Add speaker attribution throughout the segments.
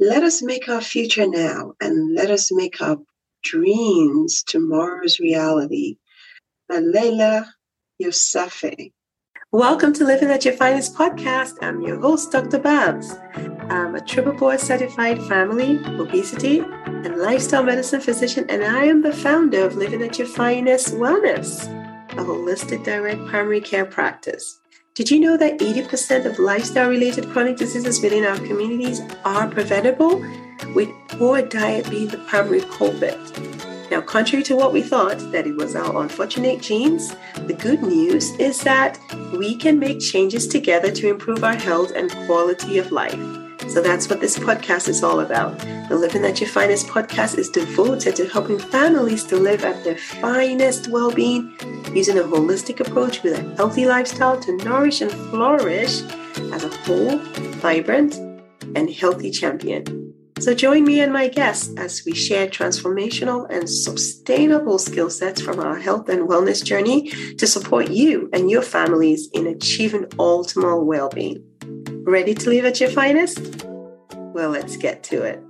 Speaker 1: Let us make our future now and let us make our dreams tomorrow's reality. Malela Yosafe. Welcome to Living at Your Finest podcast. I'm your host, Dr. Babs. I'm a triple board certified family, obesity, and lifestyle medicine physician, and I am the founder of Living at Your Finest Wellness, a holistic direct primary care practice. Did you know that 80% of lifestyle related chronic diseases within our communities are preventable, with poor diet being the primary culprit? Now, contrary to what we thought, that it was our unfortunate genes, the good news is that we can make changes together to improve our health and quality of life. So that's what this podcast is all about. The Living at Your Finest podcast is devoted to helping families to live at their finest well being using a holistic approach with a healthy lifestyle to nourish and flourish as a whole, vibrant, and healthy champion. So join me and my guests as we share transformational and sustainable skill sets from our health and wellness journey to support you and your families in achieving optimal well being. Ready to live at your finest? Well, let's get to it.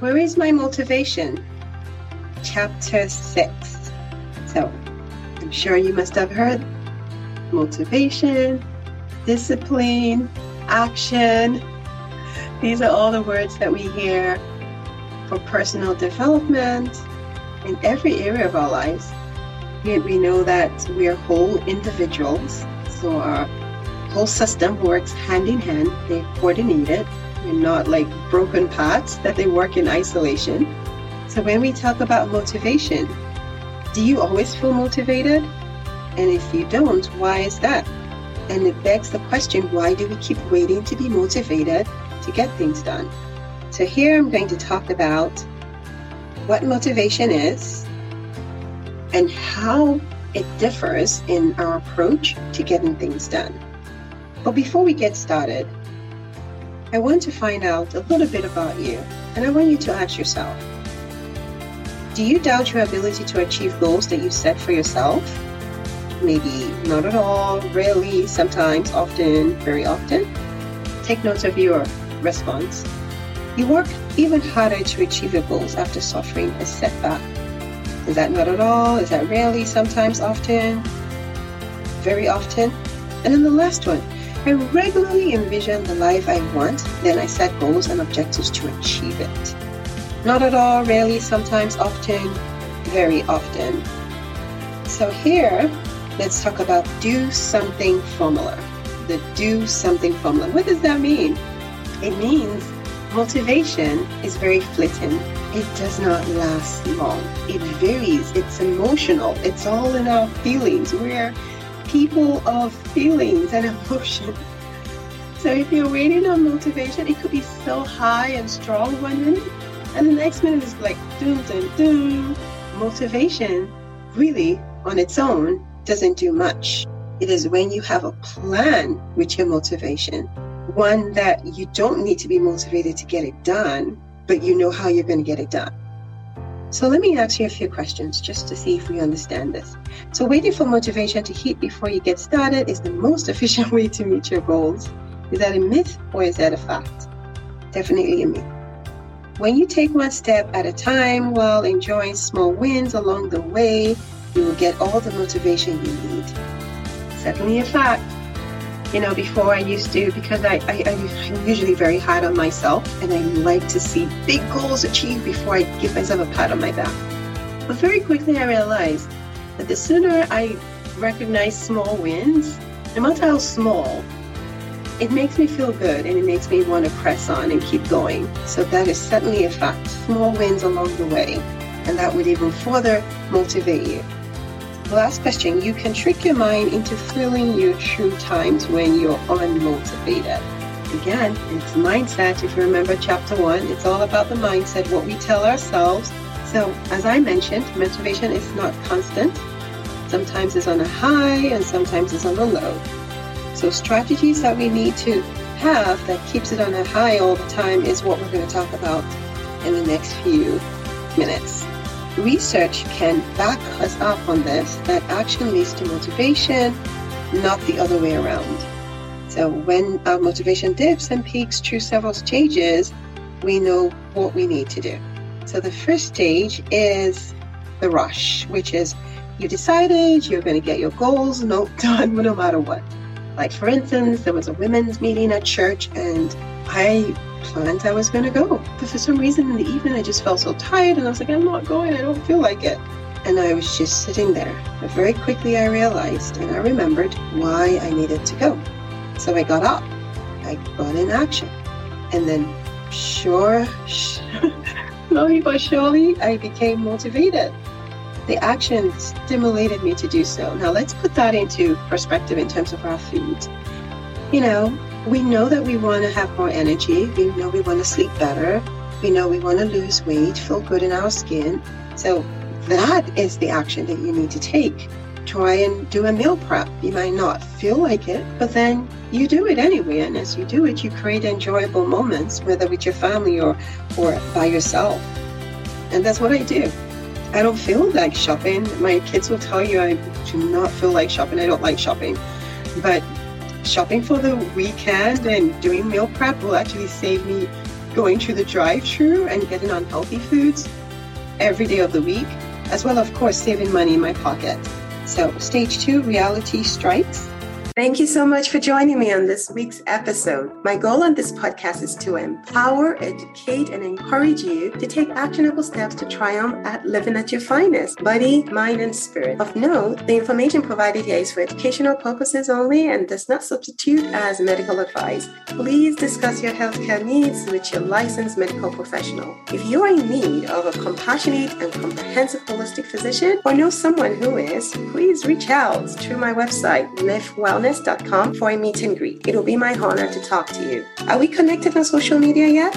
Speaker 1: Where is my motivation? Chapter 6. So, I'm sure you must have heard motivation, discipline, action. These are all the words that we hear for personal development in every area of our lives we know that we are whole individuals, so our whole system works hand in hand. They coordinate it. We're not like broken parts that they work in isolation. So when we talk about motivation, do you always feel motivated? And if you don't, why is that? And it begs the question why do we keep waiting to be motivated to get things done? So, here I'm going to talk about what motivation is, and how it differs in our approach to getting things done. But before we get started, I want to find out a little bit about you, and I want you to ask yourself Do you doubt your ability to achieve goals that you set for yourself? Maybe not at all, rarely, sometimes, often, very often. Take note of your response. You work even harder to achieve your goals after suffering a setback is that not at all? Is that rarely, sometimes, often? Very often? And then the last one, I regularly envision the life I want, then I set goals and objectives to achieve it. Not at all, rarely, sometimes, often, very often. So here, let's talk about do something formula. The do something formula. What does that mean? It means motivation is very fleeting it does not last long. It varies, it's emotional, it's all in our feelings. We're people of feelings and emotion. So if you're waiting on motivation, it could be so high and strong one minute, and the next minute is like doom, doom, doom. Motivation really on its own doesn't do much. It is when you have a plan with your motivation, one that you don't need to be motivated to get it done, but you know how you're going to get it done. So let me ask you a few questions just to see if we understand this. So waiting for motivation to hit before you get started is the most efficient way to meet your goals. Is that a myth or is that a fact? Definitely a myth. When you take one step at a time while enjoying small wins along the way, you will get all the motivation you need. Certainly a fact. You know, before I used to, because I, I, I'm usually very hard on myself and I like to see big goals achieved before I give myself a pat on my back. But very quickly I realized that the sooner I recognize small wins, no matter how small, it makes me feel good and it makes me want to press on and keep going. So that is certainly a fact. Small wins along the way, and that would even further motivate you. Last question You can trick your mind into feeling your true times when you're unmotivated. Again, it's mindset. If you remember chapter one, it's all about the mindset, what we tell ourselves. So, as I mentioned, motivation is not constant. Sometimes it's on a high and sometimes it's on a low. So, strategies that we need to have that keeps it on a high all the time is what we're going to talk about in the next few minutes research can back us up on this that action leads to motivation not the other way around. So when our motivation dips and peaks through several stages, we know what we need to do. So the first stage is the rush, which is you decided you're going to get your goals no, done no matter what. Like, for instance, there was a women's meeting at church, and I planned I was going to go. But for some reason in the evening, I just felt so tired, and I was like, I'm not going, I don't feel like it. And I was just sitting there. But very quickly, I realized and I remembered why I needed to go. So I got up, I got in action. And then, sure, slowly but surely, I became motivated the action stimulated me to do so. Now, let's put that into perspective in terms of our food. You know, we know that we want to have more energy, we know we want to sleep better, we know we want to lose weight, feel good in our skin. So, that is the action that you need to take. Try and do a meal prep. You might not feel like it, but then you do it anyway. And as you do it, you create enjoyable moments, whether with your family or, or by yourself. And that's what I do. I don't feel like shopping. My kids will tell you I do not feel like shopping. I don't like shopping. But shopping for the weekend and doing meal prep will actually save me going through the drive-through and getting unhealthy foods every day of the week, as well, of course, saving money in my pocket. So, stage two, reality strikes. Thank you so much for joining me on this week's episode. My goal on this podcast is to empower, educate, and encourage you to take actionable steps to triumph at living at your finest, body, mind, and spirit. Of note, the information provided here is for educational purposes only and does not substitute as medical advice. Please discuss your healthcare needs with your licensed medical professional. If you are in need of a compassionate and comprehensive holistic physician or know someone who is, please reach out through my website, Live Wellness wellness.com for a meet and greet. It'll be my honor to talk to you. Are we connected on social media yet?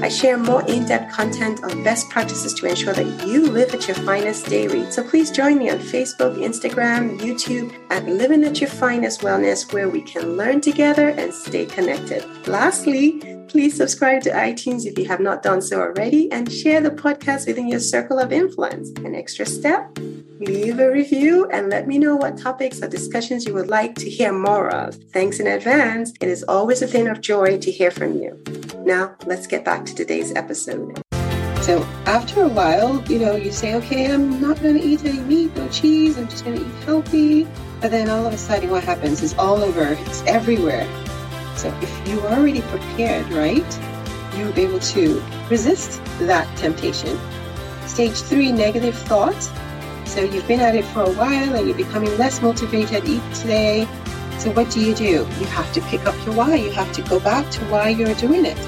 Speaker 1: I share more in depth content on best practices to ensure that you live at your finest daily. So please join me on Facebook, Instagram, YouTube at Living at Your Finest Wellness, where we can learn together and stay connected. Lastly, please subscribe to iTunes if you have not done so already and share the podcast within your circle of influence. An extra step leave a review and let me know what topics or discussions you would like to hear more of. Thanks in advance. It is always a thing of joy to hear from you. Now, let's get back to today's episode. So, after a while, you know, you say, okay, I'm not going to eat any meat, no cheese, I'm just going to eat healthy. But then all of a sudden, what happens is all over, it's everywhere. So, if you are already prepared, right, you'll be able to resist that temptation. Stage three negative thoughts so you've been at it for a while and you're becoming less motivated each day. So what do you do? You have to pick up your why. You have to go back to why you're doing it.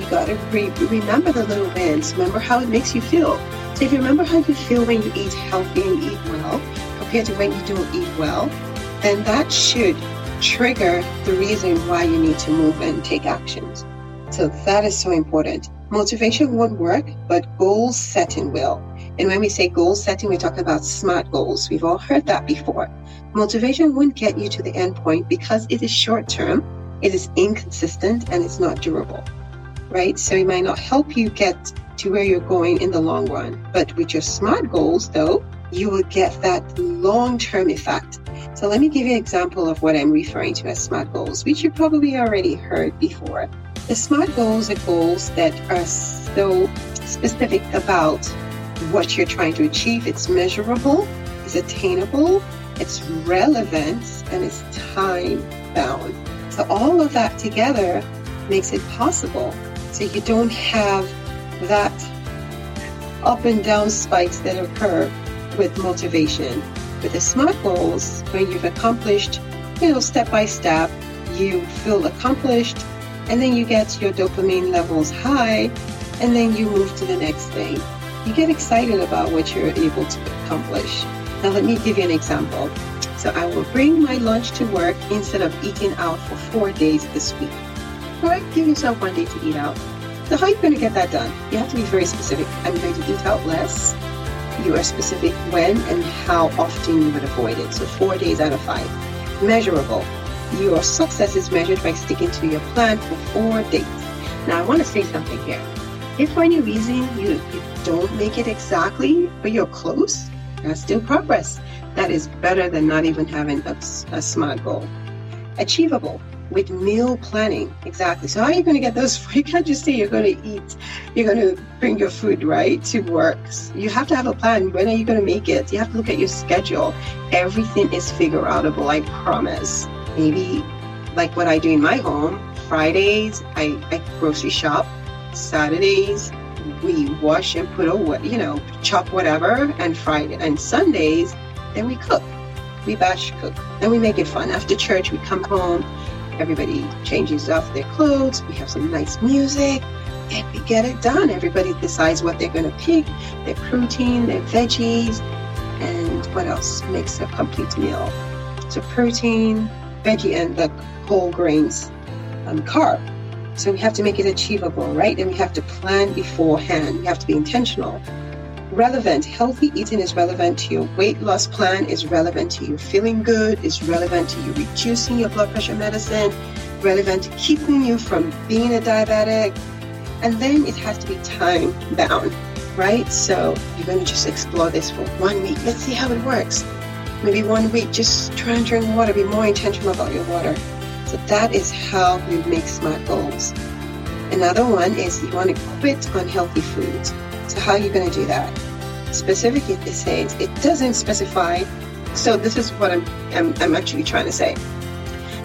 Speaker 1: You got to re- remember the little wins. Remember how it makes you feel. So if you remember how you feel when you eat healthy and eat well compared to when you don't eat well, then that should trigger the reason why you need to move and take actions. So that is so important. Motivation won't work, but goal setting will. And when we say goal setting, we're talking about SMART goals. We've all heard that before. Motivation won't get you to the end point because it is short term, it is inconsistent, and it's not durable, right? So it might not help you get to where you're going in the long run. But with your SMART goals, though, you will get that long term effect. So let me give you an example of what I'm referring to as SMART goals, which you probably already heard before. The SMART goals are goals that are so specific about what you're trying to achieve. It's measurable, it's attainable, it's relevant, and it's time bound. So all of that together makes it possible. So you don't have that up and down spikes that occur with motivation. With the SMART goals, when you've accomplished, you know, step by step, you feel accomplished, and then you get your dopamine levels high, and then you move to the next thing you get excited about what you're able to accomplish. Now, let me give you an example. So, I will bring my lunch to work instead of eating out for four days this week. All right, give yourself one day to eat out. So, how are you going to get that done? You have to be very specific. I'm going to eat out less. You are specific when and how often you would avoid it. So, four days out of five. Measurable. Your success is measured by sticking to your plan for four days. Now, I want to say something here. If for any reason you, you don't make it exactly, but you're close, that's still progress. That is better than not even having a, a SMART goal. Achievable with meal planning. Exactly. So how are you going to get those? You can't just say you're going to eat, you're going to bring your food right to work. You have to have a plan. When are you going to make it? You have to look at your schedule. Everything is figure outable. I promise. Maybe like what I do in my home. Fridays, I, I grocery shop. Saturdays, we wash and put away, you know, chop whatever. And Friday and Sundays, then we cook. We batch cook. Then we make it fun. After church, we come home Everybody changes off their clothes. We have some nice music and we get it done. Everybody decides what they're going to pick their protein, their veggies, and what else makes a complete meal. So, protein, veggie, and the whole grains, um, carb. So, we have to make it achievable, right? And we have to plan beforehand. We have to be intentional relevant. Healthy eating is relevant to your weight loss plan, is relevant to you feeling good, is relevant to you reducing your blood pressure medicine, relevant to keeping you from being a diabetic. And then it has to be time bound, right? So you're going to just explore this for one week. Let's see how it works. Maybe one week, just try and drink water, be more intentional about your water. So that is how you make smart goals. Another one is you want to quit unhealthy foods. So how are you going to do that? Specifically, it says it doesn't specify. So this is what I'm, I'm, I'm actually trying to say.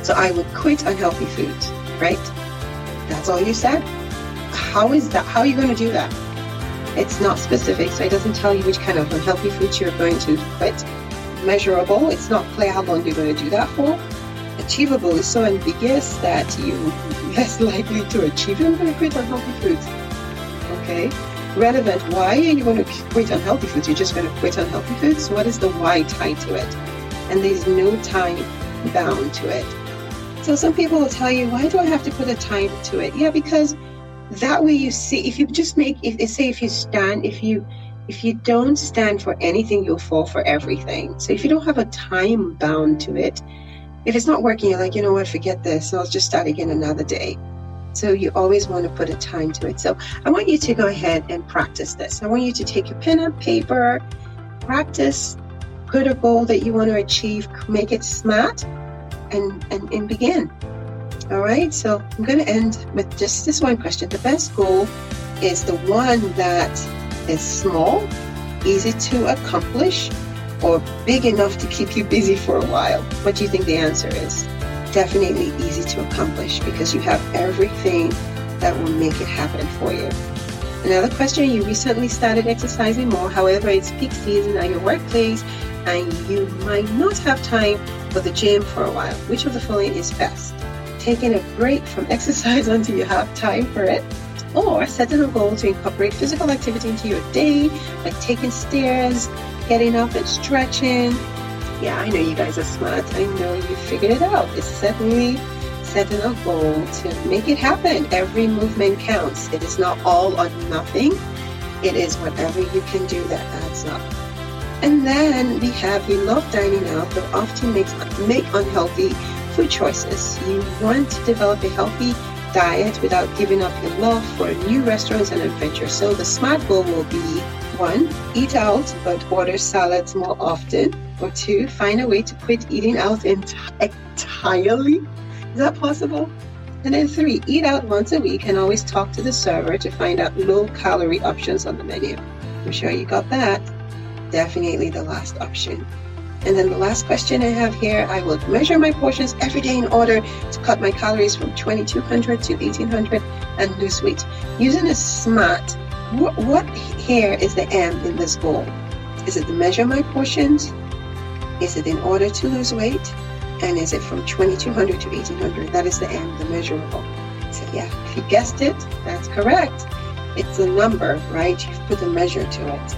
Speaker 1: So I would quit unhealthy foods, right? That's all you said. How is that? How are you going to do that? It's not specific, so it doesn't tell you which kind of unhealthy foods you're going to quit. Measurable, it's not clear how long you're going to do that for. Achievable is so ambiguous that you're less likely to achieve it. Going to quit unhealthy foods. Okay relevant. Why are you going to quit unhealthy foods? You're just going to quit unhealthy foods? What is the why tied to it? And there's no time bound to it. So some people will tell you, why do I have to put a time to it? Yeah, because that way you see, if you just make, if say if you stand, if you, if you don't stand for anything, you'll fall for everything. So if you don't have a time bound to it, if it's not working, you're like, you know what, forget this. I'll just start again another day. So you always want to put a time to it. So I want you to go ahead and practice this. I want you to take your pen and paper, practice, put a goal that you want to achieve, make it smart, and, and, and begin. All right, so I'm going to end with just this one question. The best goal is the one that is small, easy to accomplish, or big enough to keep you busy for a while. What do you think the answer is? Definitely easy to accomplish because you have everything that will make it happen for you. Another question you recently started exercising more, however, it's peak season at your workplace and you might not have time for the gym for a while. Which of the following is best? Taking a break from exercise until you have time for it, or setting a goal to incorporate physical activity into your day, like taking stairs, getting up and stretching, yeah, I know you guys are smart. I know you figured it out. It's certainly setting a goal to make it happen. Every movement counts. It is not all or nothing. It is whatever you can do that adds up. And then we have you love dining out, but often makes make unhealthy food choices. You want to develop a healthy diet without giving up your love for new restaurants and adventure. So the smart goal will be one, eat out but order salads more often. Or two, find a way to quit eating out ent- entirely. Is that possible? And then three, eat out once a week and always talk to the server to find out low calorie options on the menu. I'm sure you got that. Definitely the last option. And then the last question I have here, I will measure my portions every day in order to cut my calories from 2200 to 1800 and lose weight. Using a smart, what, what here is the M in this goal? Is it to measure my portions? Is it in order to lose weight? And is it from 2200 to 1800? That is the M, the measurable. So yeah, if you guessed it, that's correct. It's a number, right? You've put a measure to it.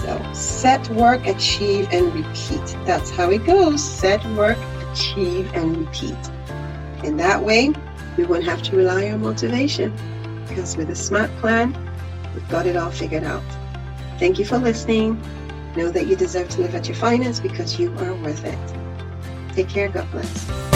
Speaker 1: So set, work, achieve, and repeat. That's how it goes. Set, work, achieve, and repeat. In that way, we won't have to rely on motivation because with a smart plan, we've got it all figured out. Thank you for listening. Know that you deserve to live at your finest because you are worth it. Take care. God bless.